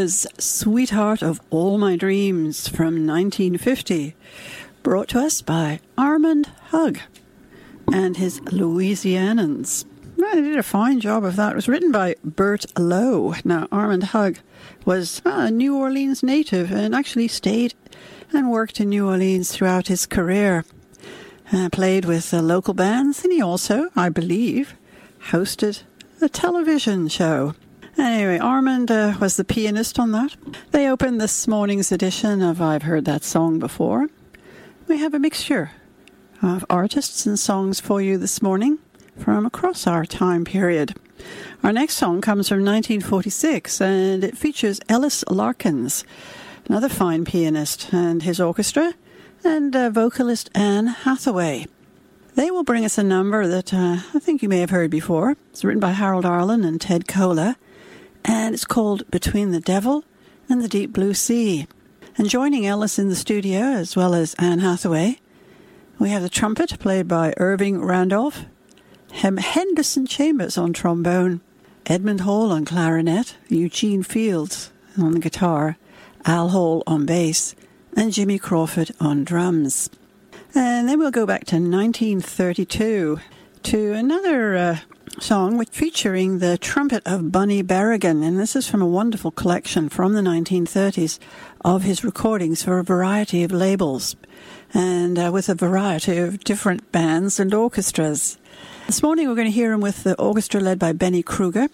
Was Sweetheart of All My Dreams from 1950, brought to us by Armand Hug and his Louisianans. Well, they did a fine job of that. It was written by Bert Lowe. Now, Armand Hug was a New Orleans native and actually stayed and worked in New Orleans throughout his career. Uh, played with uh, local bands, and he also, I believe, hosted a television show. Anyway, Armand uh, was the pianist on that. They opened this morning's edition of I've Heard That Song Before. We have a mixture of artists and songs for you this morning from across our time period. Our next song comes from 1946 and it features Ellis Larkins, another fine pianist, and his orchestra, and uh, vocalist Anne Hathaway. They will bring us a number that uh, I think you may have heard before. It's written by Harold Arlen and Ted Koehler and it's called Between the Devil and the Deep Blue Sea. And joining Ellis in the studio, as well as Anne Hathaway, we have the trumpet played by Irving Randolph, Henderson Chambers on trombone, Edmund Hall on clarinet, Eugene Fields on the guitar, Al Hall on bass, and Jimmy Crawford on drums. And then we'll go back to 1932 to another uh, song featuring the trumpet of Bunny Berigan, and this is from a wonderful collection from the 1930s of his recordings for a variety of labels. and uh, with a variety of different bands and orchestras. This morning we're going to hear him with the orchestra led by Bennie Krueger.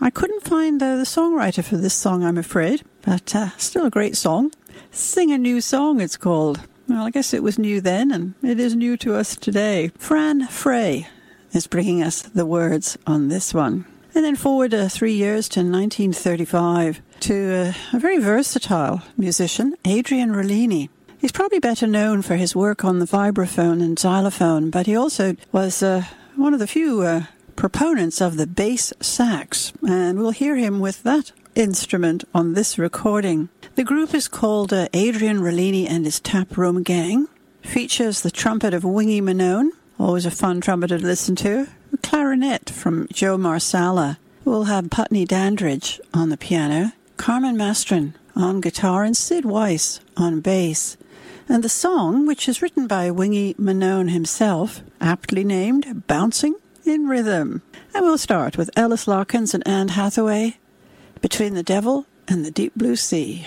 I couldn't find uh, the songwriter for this song, I'm afraid, but uh, still a great song. Sing a New Song, it's called. Well, I guess it was new then, and it is new to us today. Fran Frey is bringing us the words on this one. And then forward uh, three years to 1935 to uh, a very versatile musician, Adrian Rollini. He's probably better known for his work on the vibraphone and xylophone, but he also was uh, one of the few uh, proponents of the bass sax, and we'll hear him with that instrument on this recording. The group is called uh, Adrian Rollini and his Tap Room Gang. Features the trumpet of Wingy Manone, always a fun trumpeter to listen to. A clarinet from Joe Marsala. We'll have Putney Dandridge on the piano, Carmen Mastren on guitar, and Sid Weiss on bass. And the song, which is written by Wingy Manone himself, aptly named Bouncing in Rhythm. And we'll start with Ellis Larkins and Anne Hathaway, Between the Devil and the Deep Blue Sea.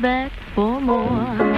back for more.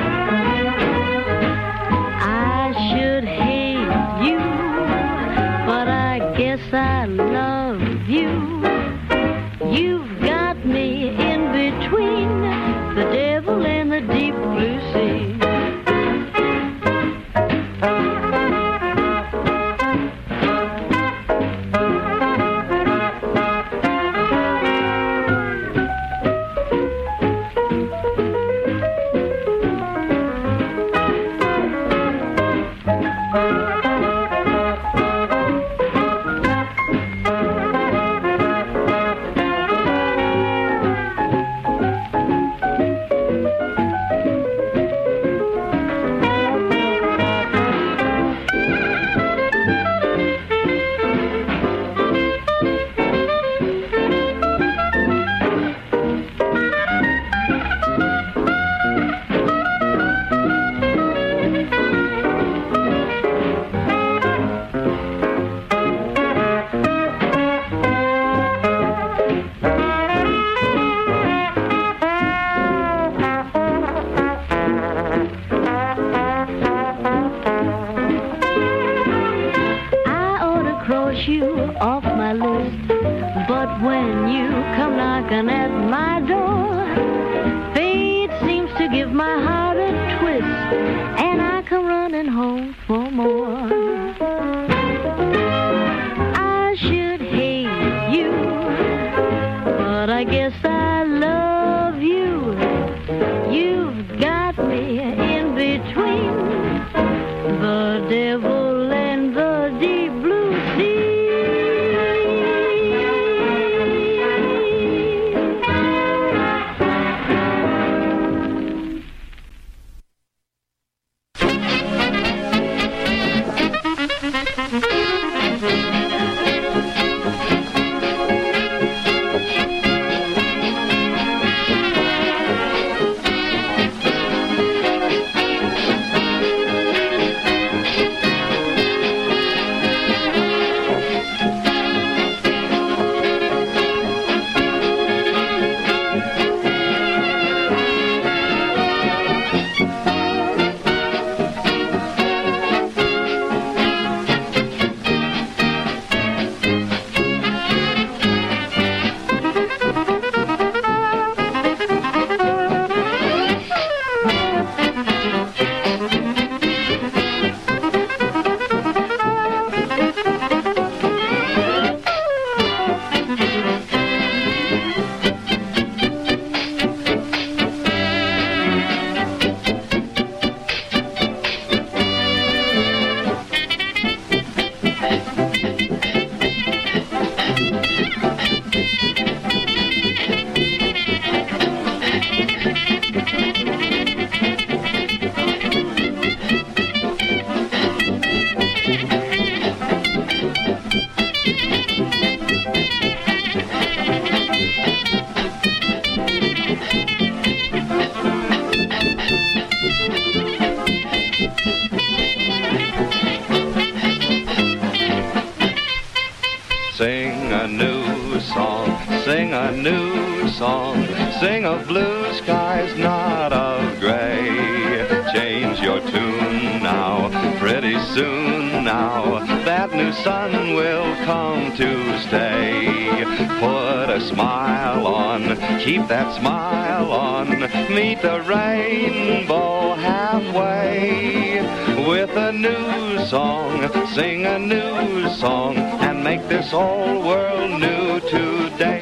Now. That new sun will come to stay. Put a smile on, keep that smile on. Meet the rainbow halfway. With a new song, sing a new song, and make this whole world new today.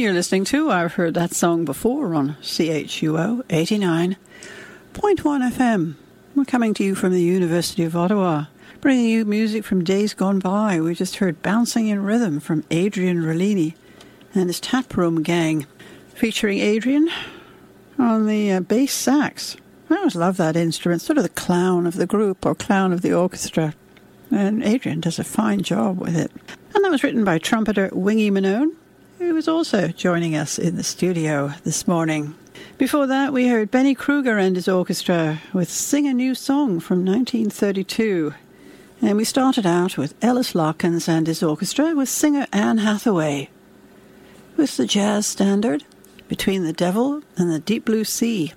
You're listening to. I've heard that song before on CHUO 89.1 FM. We're coming to you from the University of Ottawa, bringing you music from days gone by. We just heard Bouncing in Rhythm from Adrian Rollini and his Taproom Gang, featuring Adrian on the uh, bass sax. I always love that instrument, sort of the clown of the group or clown of the orchestra. And Adrian does a fine job with it. And that was written by trumpeter Wingy Manone who was also joining us in the studio this morning. Before that, we heard Bennie Krueger and his orchestra with Sing a New Song from 1932. And we started out with Ellis Larkins and his orchestra with singer Anne Hathaway. With the jazz standard Between the Devil and the Deep Blue Sea,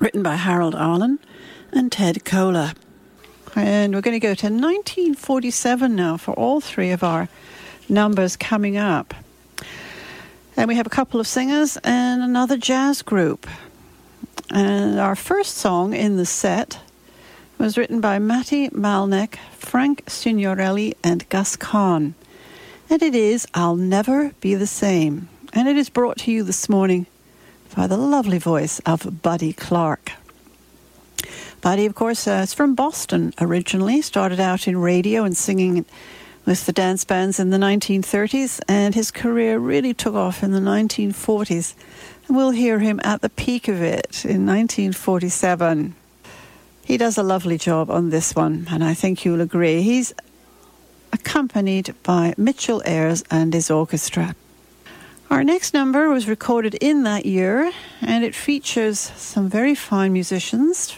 written by Harold Arlen and Ted Koehler. And we're going to go to 1947 now for all three of our numbers coming up. And we have a couple of singers and another jazz group. And our first song in the set was written by Matty Malneck, Frank Signorelli, and Gus Kahn. And it is I'll Never Be the Same. And it is brought to you this morning by the lovely voice of Buddy Clark. Buddy, of course, uh, is from Boston originally, started out in radio and singing with the dance bands in the 1930s, and his career really took off in the 1940s. And we'll hear him at the peak of it in 1947. He does a lovely job on this one, and I think you'll agree. He's accompanied by Mitchell Ayres and his orchestra. Our next number was recorded in that year, and it features some very fine musicians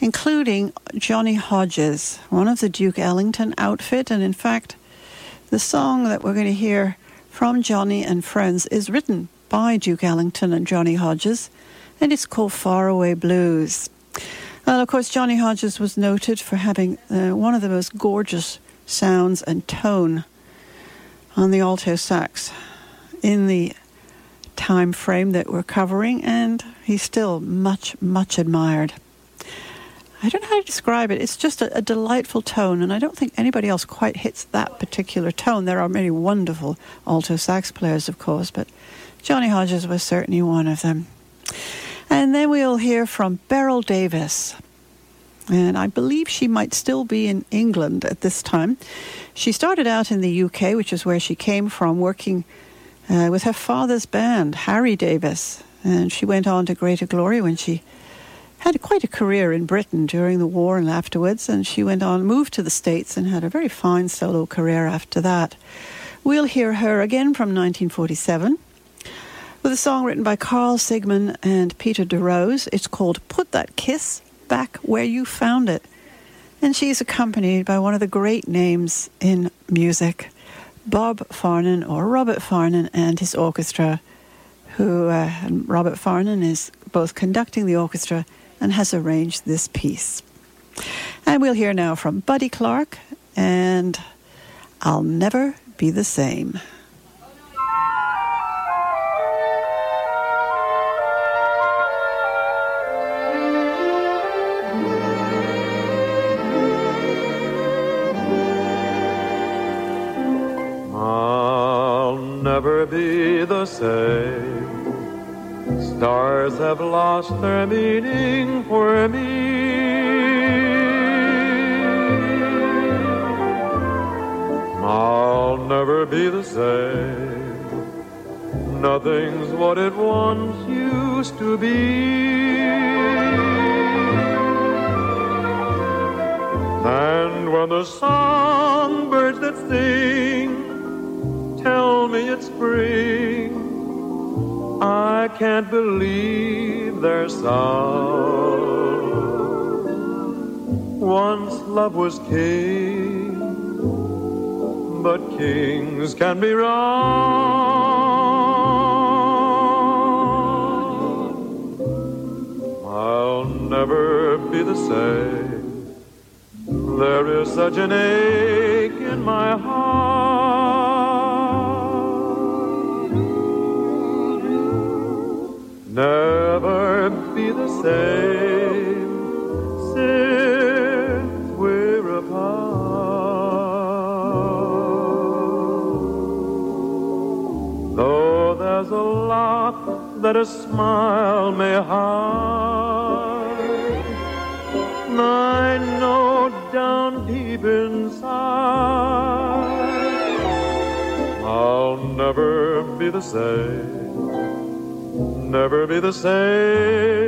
including Johnny Hodges, one of the Duke Ellington outfit. And in fact, the song that we're going to hear from Johnny and Friends is written by Duke Ellington and Johnny Hodges, and it's called Faraway Blues. Well, of course, Johnny Hodges was noted for having uh, one of the most gorgeous sounds and tone on the alto sax in the time frame that we're covering, and he's still much, much admired. I don't know how to describe it. It's just a, a, delightful tone, and I don't think anybody else quite hits that particular tone. There are many wonderful alto sax players, of course, but Johnny Hodges was certainly one of them. And then we'll hear from Beryl Davis. And I believe she might still be in England at this time. She started out in the UK, which is where she came from, working uh, with her father's band, Harry Davis. And she went on to greater glory when she had quite a career in Britain during the war and afterwards, and she went on, moved to the States, and had a very fine solo career after that. We'll hear her again from 1947 with a song written by Carl Sigman and Peter DeRose. It's called Put That Kiss Back Where You Found It. And she's accompanied by one of the great names in music, Bob Farnon or Robert Farnon and his orchestra, who uh, Robert Farnon is both conducting the orchestra and has arranged this piece. And we'll hear now from Buddy Clark and I'll Never Be the Same. Stars have lost their meaning for me. I'll never be the same. Nothing's what it once used to be. And when the songbirds that sing tell me it's spring, can't believe their song. Once love was king, but kings can be wrong. I'll never be the same. There is such an ache in my heart. That a smile may hide, I know down deep inside I'll never be the same never be the same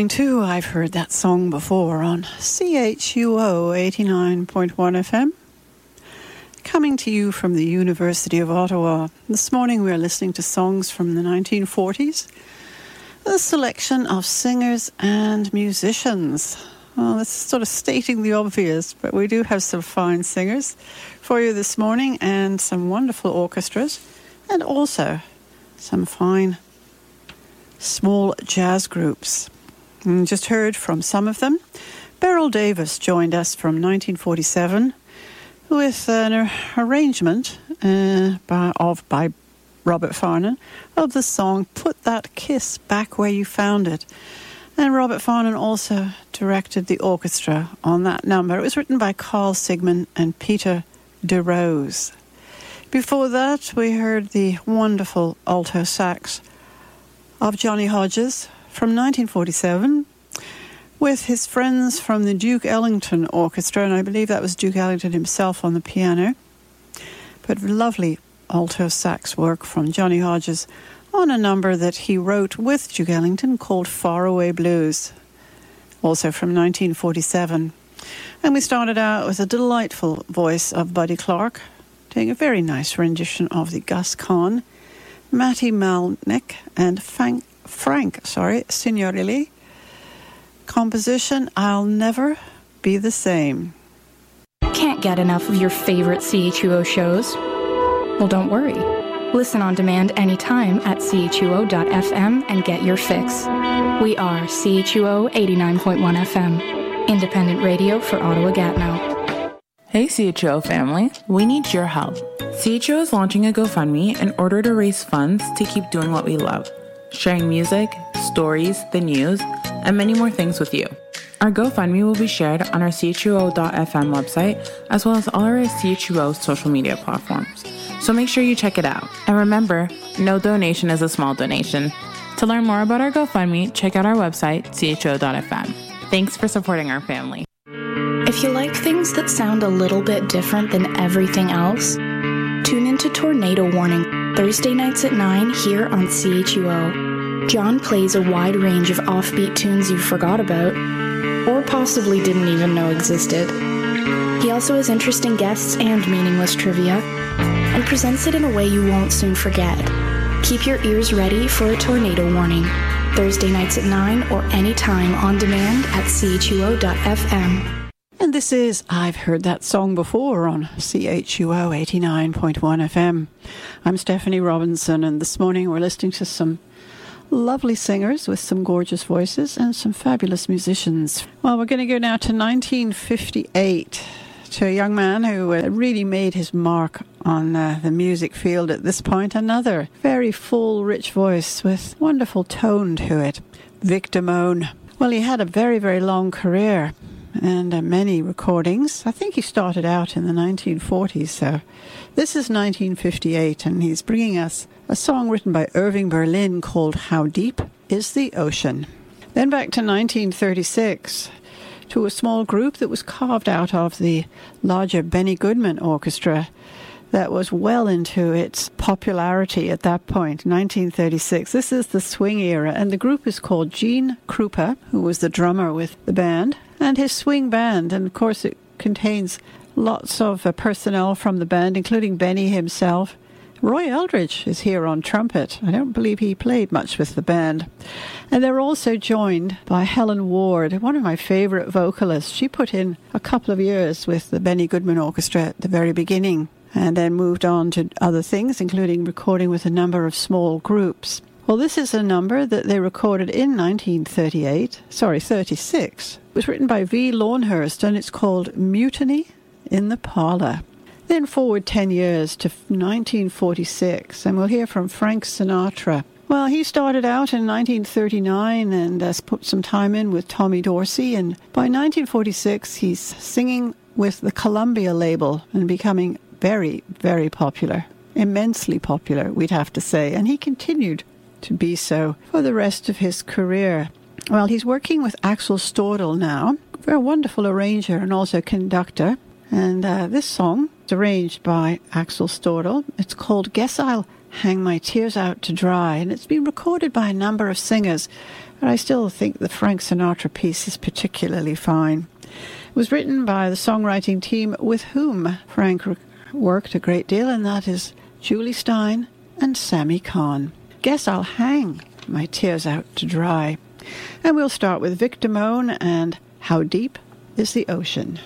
listening to I've Heard That Song Before on CHUO 89.1 FM. Coming to you from the University of Ottawa. This morning we are listening to songs from the 1940s. A selection of singers and musicians. Well, that's sort of stating the obvious, but we do have some fine singers for you this morning and some wonderful orchestras and also some fine small jazz groups. And just heard from some of them. Beryl Davis joined us from 1947 with an arrangement uh, by, of by Robert Farnon of the song "Put That Kiss Back Where You Found It." And Robert Farnon also directed the orchestra on that number. It was written by Carl Sigman and Peter DeRose. Before that, we heard the wonderful alto sax of Johnny Hodges from 1947 with his friends from the Duke Ellington Orchestra, and I believe that was Duke Ellington himself on the piano. But lovely alto sax work from Johnny Hodges on a number that he wrote with Duke Ellington called Faraway Blues, also from 1947. And we started out with a delightful voice of Buddy Clark, doing a very nice rendition of the Gus Kahn, Matty Malneck, and Frank, Frank sorry, Signorelli. Composition I'll Never Be the Same. Can't get enough of your favorite CHUO shows? Well, don't worry. Listen on demand anytime at chuo.fm and get your fix. We are CHUO 89.1 FM, independent radio for Ottawa Gatineau. Hey CHUO family, we need your help. CHUO is launching a GoFundMe in order to raise funds to keep doing what we love sharing music, stories, the news, and many more things with you. Our GoFundMe will be shared on our CHUO.fm website as well as all our CHUO social media platforms. So make sure you check it out. And remember, no donation is a small donation. To learn more about our GoFundMe, check out our website, CHUO.fm. Thanks for supporting our family. If you like things that sound a little bit different than everything else, tune into Tornado Warning Thursday nights at 9 here on CHUO. John plays a wide range of offbeat tunes you forgot about, or possibly didn't even know existed. He also has interesting guests and meaningless trivia, and presents it in a way you won't soon forget. Keep your ears ready for a tornado warning. Thursday nights at 9 or anytime on demand at chuo.fm. And this is I've Heard That Song Before on CHUO 89.1 FM. I'm Stephanie Robinson, and this morning we're listening to some lovely singers with some gorgeous voices and some fabulous musicians. Well, we're going to go now to 1958 to a young man who uh, really made his mark on uh, the music field at this point. Another very full, rich voice with wonderful tone to it. Vic Damone. Well, he had a very, very long career and uh, many recordings. I think he started out in the 1940s, so this is 1958, and he's bringing us a song written by Irving Berlin called How Deep is the Ocean. Then back to 1936 to a small group that was carved out of the larger Benny Goodman Orchestra that was well into its popularity at that point, 1936. This is the swing era, and the group is called Gene Krupa, who was the drummer with the band, and his swing band. And of course, it contains lots of uh, personnel from the band, including Benny himself. Roy Eldridge is here on trumpet. I don't believe he played much with the band. And they're also joined by Helen Ward, one of my favorite vocalists. She put in a couple of years with the Benny Goodman Orchestra at the very beginning and then moved on to other things, including recording with a number of small groups. Well, this is a number that they recorded in 1938, sorry, 36. It was written by V. Lawnhurst and it's called Mutiny in the Parlor. Then forward 10 years to 1946, and we'll hear from Frank Sinatra. Well, he started out in 1939 and uh, put some time in with Tommy Dorsey, and by 1946, he's singing with the Columbia label and becoming very, very popular. Immensely popular, we'd have to say, and he continued to be so for the rest of his career. Well, he's working with Axel Stordahl now, a wonderful arranger and also conductor. And uh, this song is arranged by Axel Stordahl. It's called Guess I'll Hang My Tears Out to Dry, and it's been recorded by a number of singers. But I still think the Frank Sinatra piece is particularly fine. It was written by the songwriting team with whom Frank worked a great deal, and that is Jule Styne and Sammy Cahn. Guess I'll hang my tears out to dry. And we'll start with Vic Damone and How Deep is the Ocean?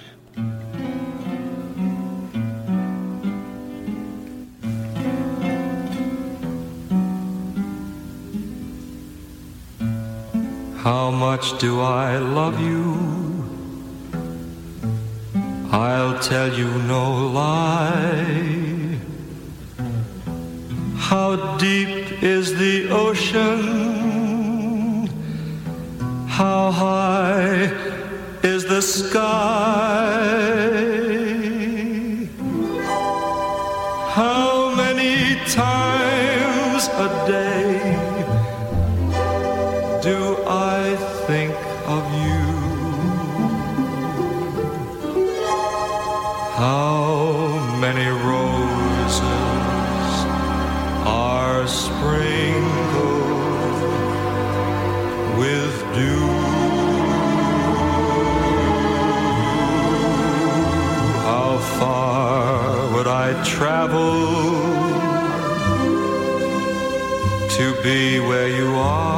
How much do I love you? I'll tell you no lie. How deep is the ocean? How high is the sky? How many times a day do I think of you? Travel to be where you are?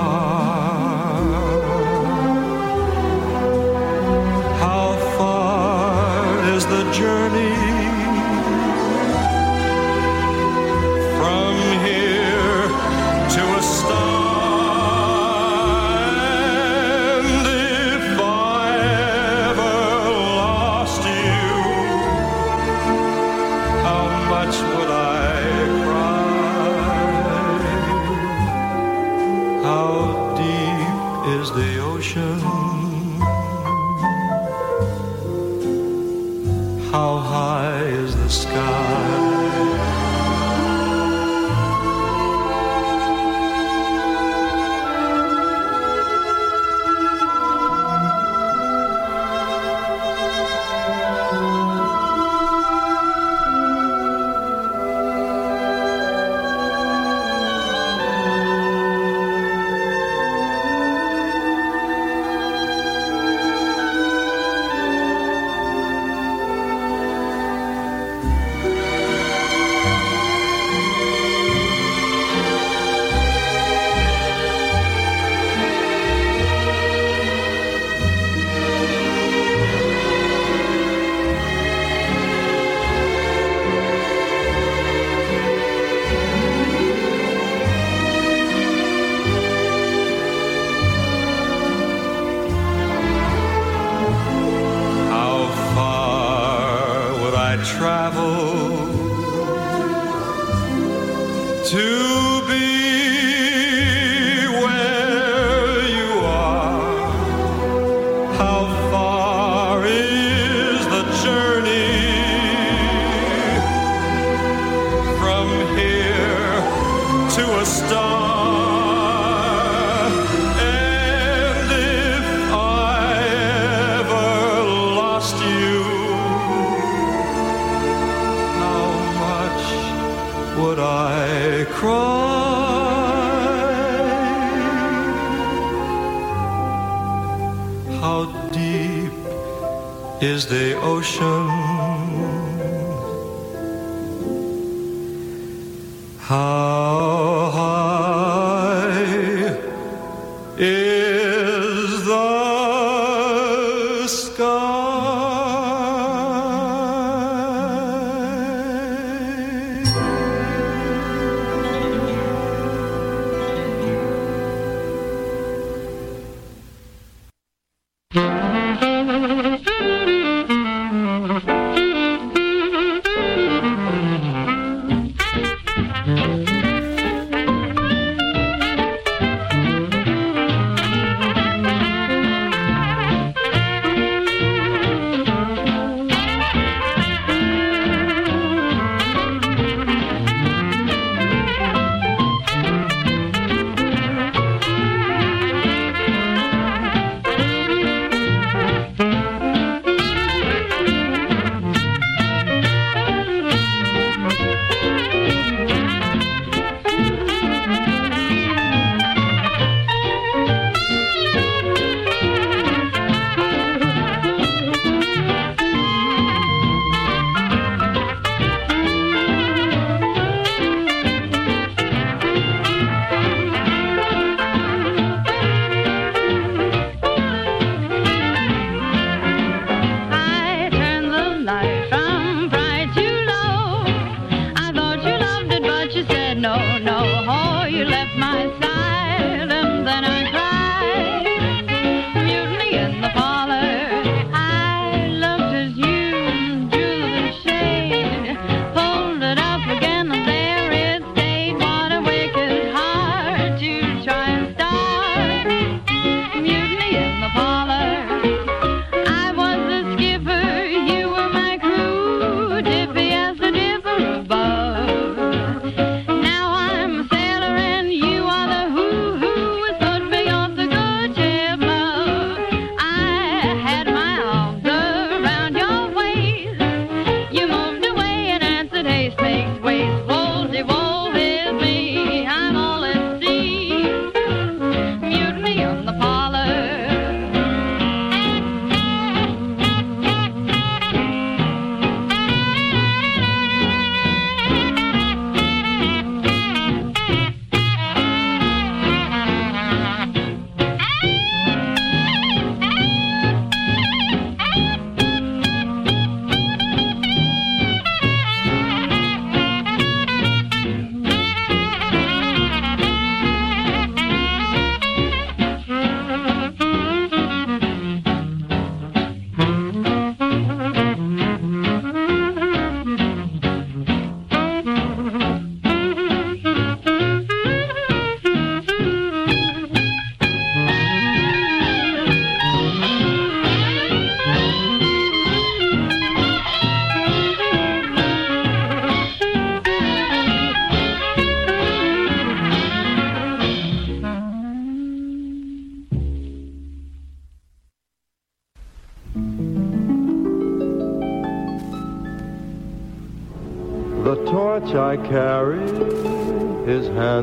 Ocean?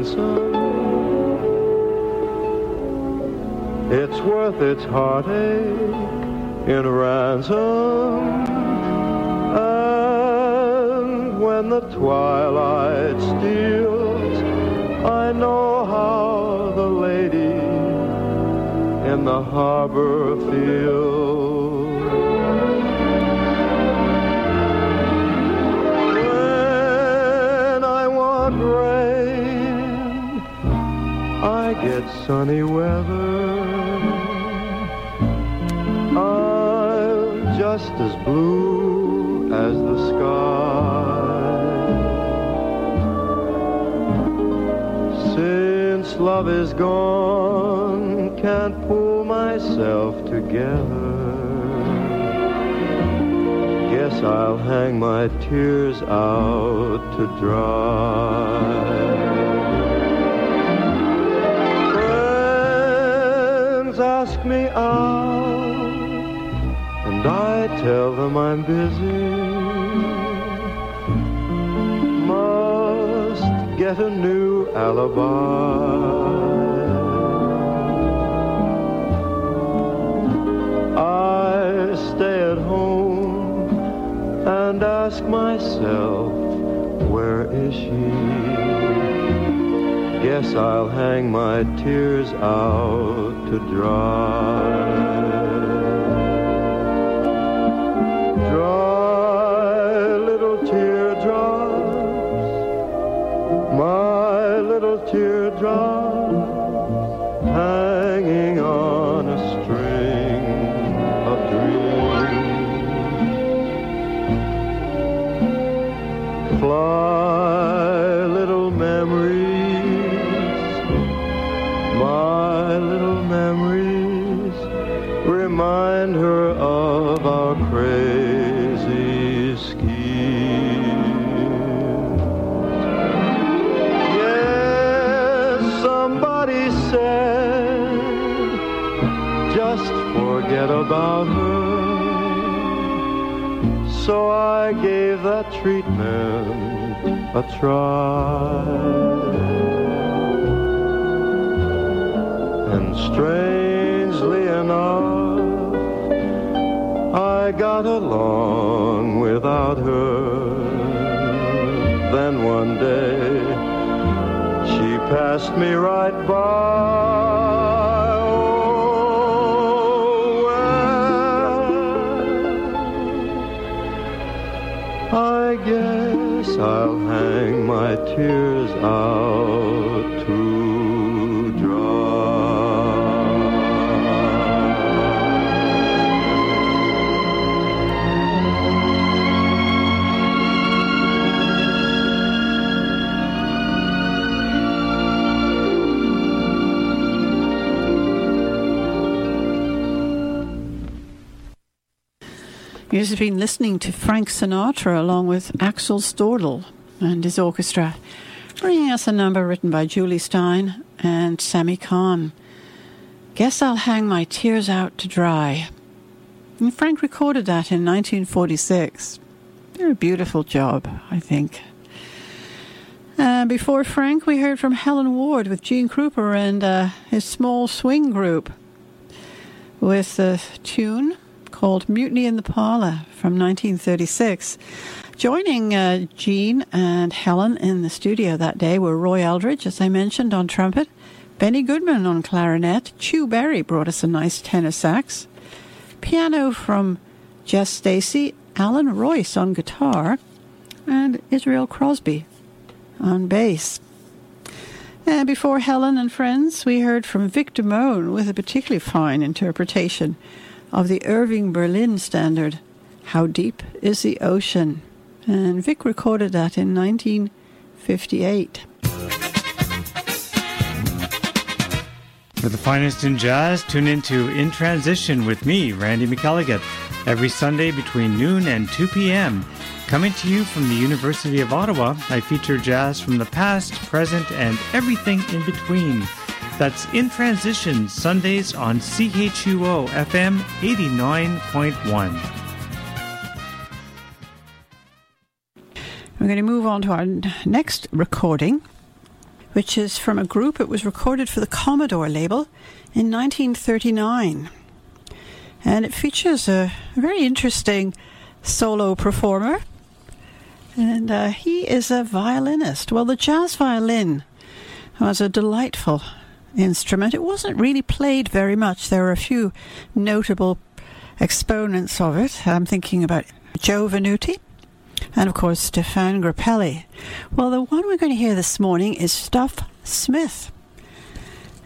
Is myself together. Guess I'll hang my tears out to dry. Friends ask me out, and I tell them I'm busy. Must get a new alibi. At home and ask myself, where is she? Guess I'll hang my tears out to dry. Dry little teardrops, my little teardrops, forget about her. So I gave that treatment a try. And strangely enough, I got along without her. Then one day, she passed me right by. You've been listening to Frank Sinatra along with Axel Stordahl and his orchestra, bringing us a number written by Jule Styne and Sammy Cahn. Guess I'll hang my tears out to dry. And Frank recorded that in 1946. Did a beautiful job, I think. Before Frank, we heard from Helen Ward with Gene Krupa and uh, his small swing group with the tune called Mutiny in the Parlor from 1936. Joining uh, Gene and Helen in the studio that day were Roy Eldridge, as I mentioned, on trumpet, Benny Goodman on clarinet, Chu Berry brought us a nice tenor sax, piano from Jess Stacy, Allan Reuss on guitar, and Israel Crosby on bass. And before Helen and friends, we heard from Vic Damone with a particularly fine interpretation of the Irving Berlin standard, How Deep is the Ocean? And Vic recorded that in 1958. For the finest in jazz, tune into In Transition with me, Randy McElligott, every Sunday between noon and 2 p.m. Coming to you from the University of Ottawa, I feature jazz from the past, present, and everything in between. That's In Transition, Sundays on CHUO FM 89.1. We're going to move on to our next recording, which is from a group. It was recorded for the Commodore label in 1939. And it features a very interesting solo performer. And uh, he is a violinist. Well, the jazz violin was a delightful instrument. It wasn't really played very much. There were a few notable exponents of it. I'm thinking about Joe Venuti and, of course, Stéphane Grappelli. Well, the one we're going to hear this morning is Stuff Smith.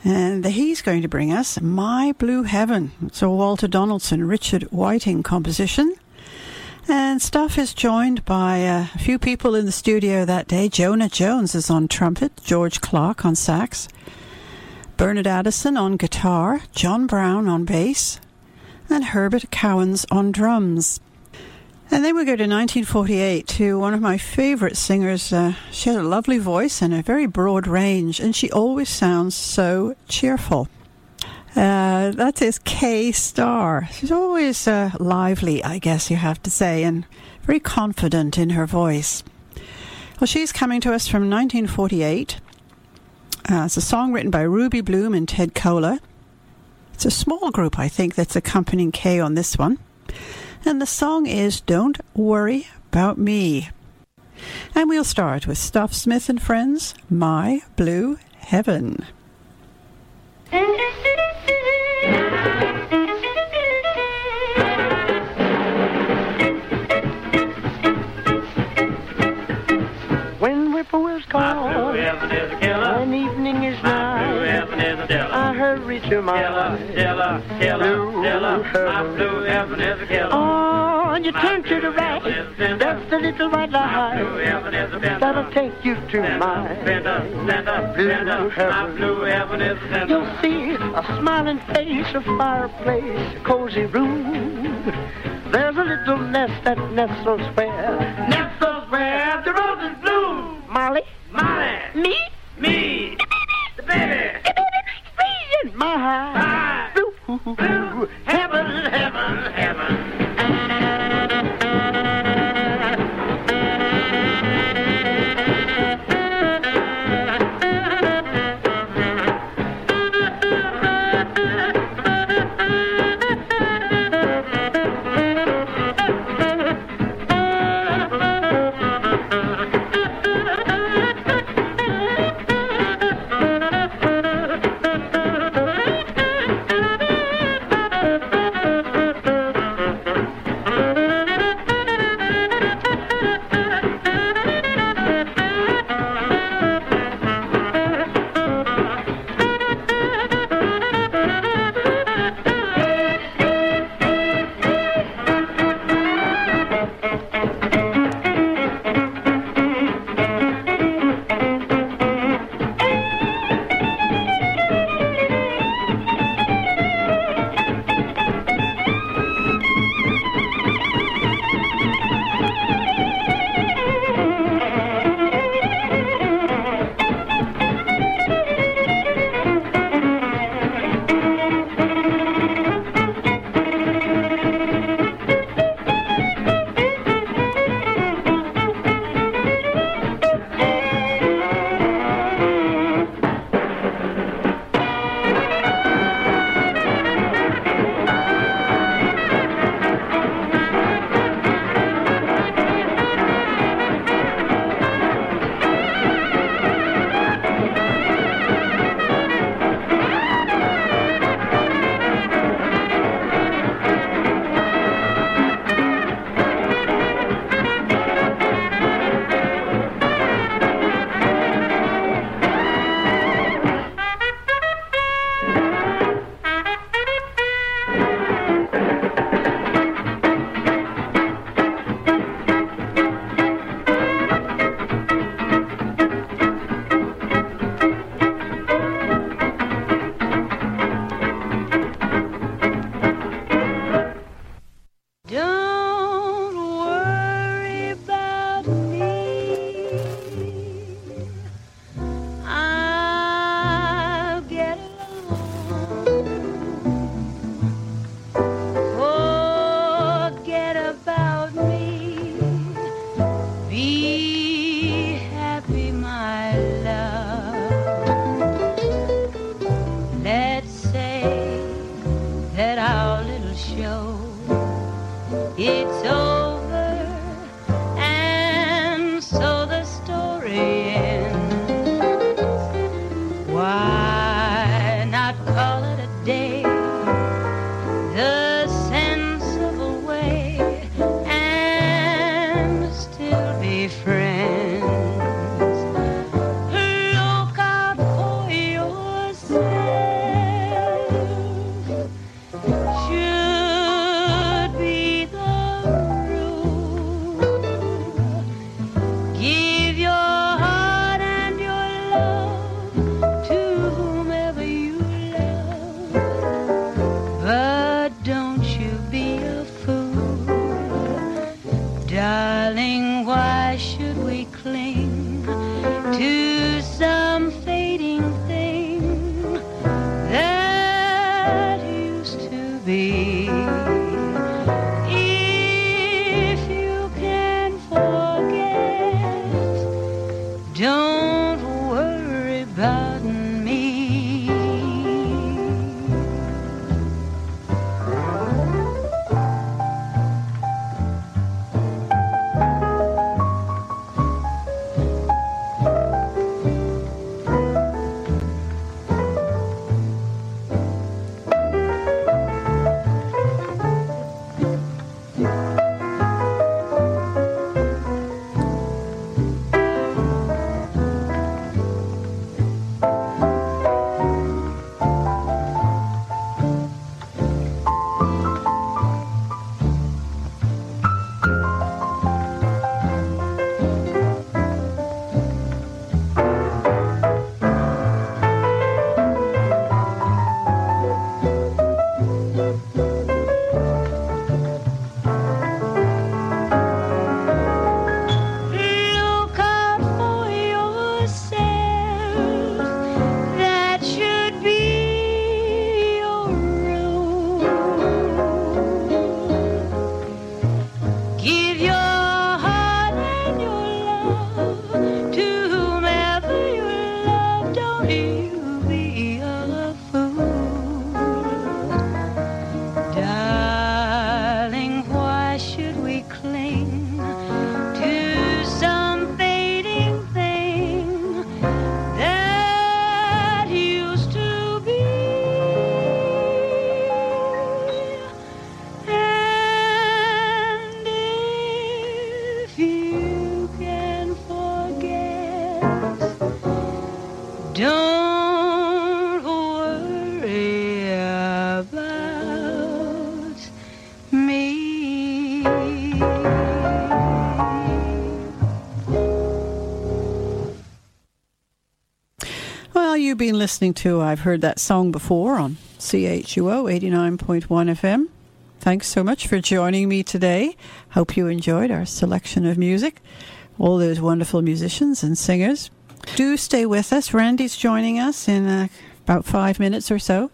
And he's going to bring us My Blue Heaven. It's a Walter Donaldson, Richard Whiting composition. And Stuff is joined by uh, a few people in the studio that day. Jonah Jones is on trumpet, George Clark on sax, Bernard Addison on guitar, John Brown on bass, and Herbert Cowans on drums. And then we go to 1948 to one of my favorite singers. Uh, she has a lovely voice and a very broad range, and she always sounds so cheerful. Uh, that is Kay Starr. She's always uh, lively, I guess you have to say, and very confident in her voice. Well, she's coming to us from 1948. Uh, it's a song written by Ruby Bloom and Ted Koehler. It's a small group, I think, that's accompanying Kay on this one. And the song is Don't Worry About Me. And we'll start with Stuff Smith and Friends, My Blue Heaven. When whippoorwills call, when evening Hurry to my blue heaven. is a killer. Oh, and you turn to the right, that's the little white light that'll take you to my blue heaven. Is a fentanyl. You'll see a smiling face, a fireplace, a cozy room. There's a little nest that nestles where, nestles where the roses bloom. Molly, Molly, me, me, the baby, the baby, in my blue, blue heaven, heaven, heaven. Listening to, I've heard that song before on CHUO 89.1 FM. Thanks so much for joining me today. Hope you enjoyed our selection of music, all those wonderful musicians and singers. Do stay with us. Randy's joining us in uh, about five minutes or so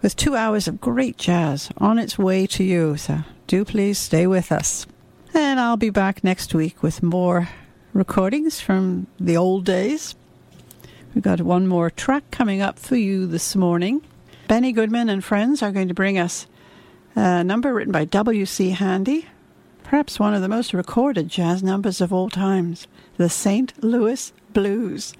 with two hours of great jazz on its way to you. So do please stay with us. And I'll be back next week with more recordings from the old days. We've got one more track coming up for you this morning. Benny Goodman and friends are going to bring us a number written by W.C. Handy, perhaps one of the most recorded jazz numbers of all times, the St. Louis Blues.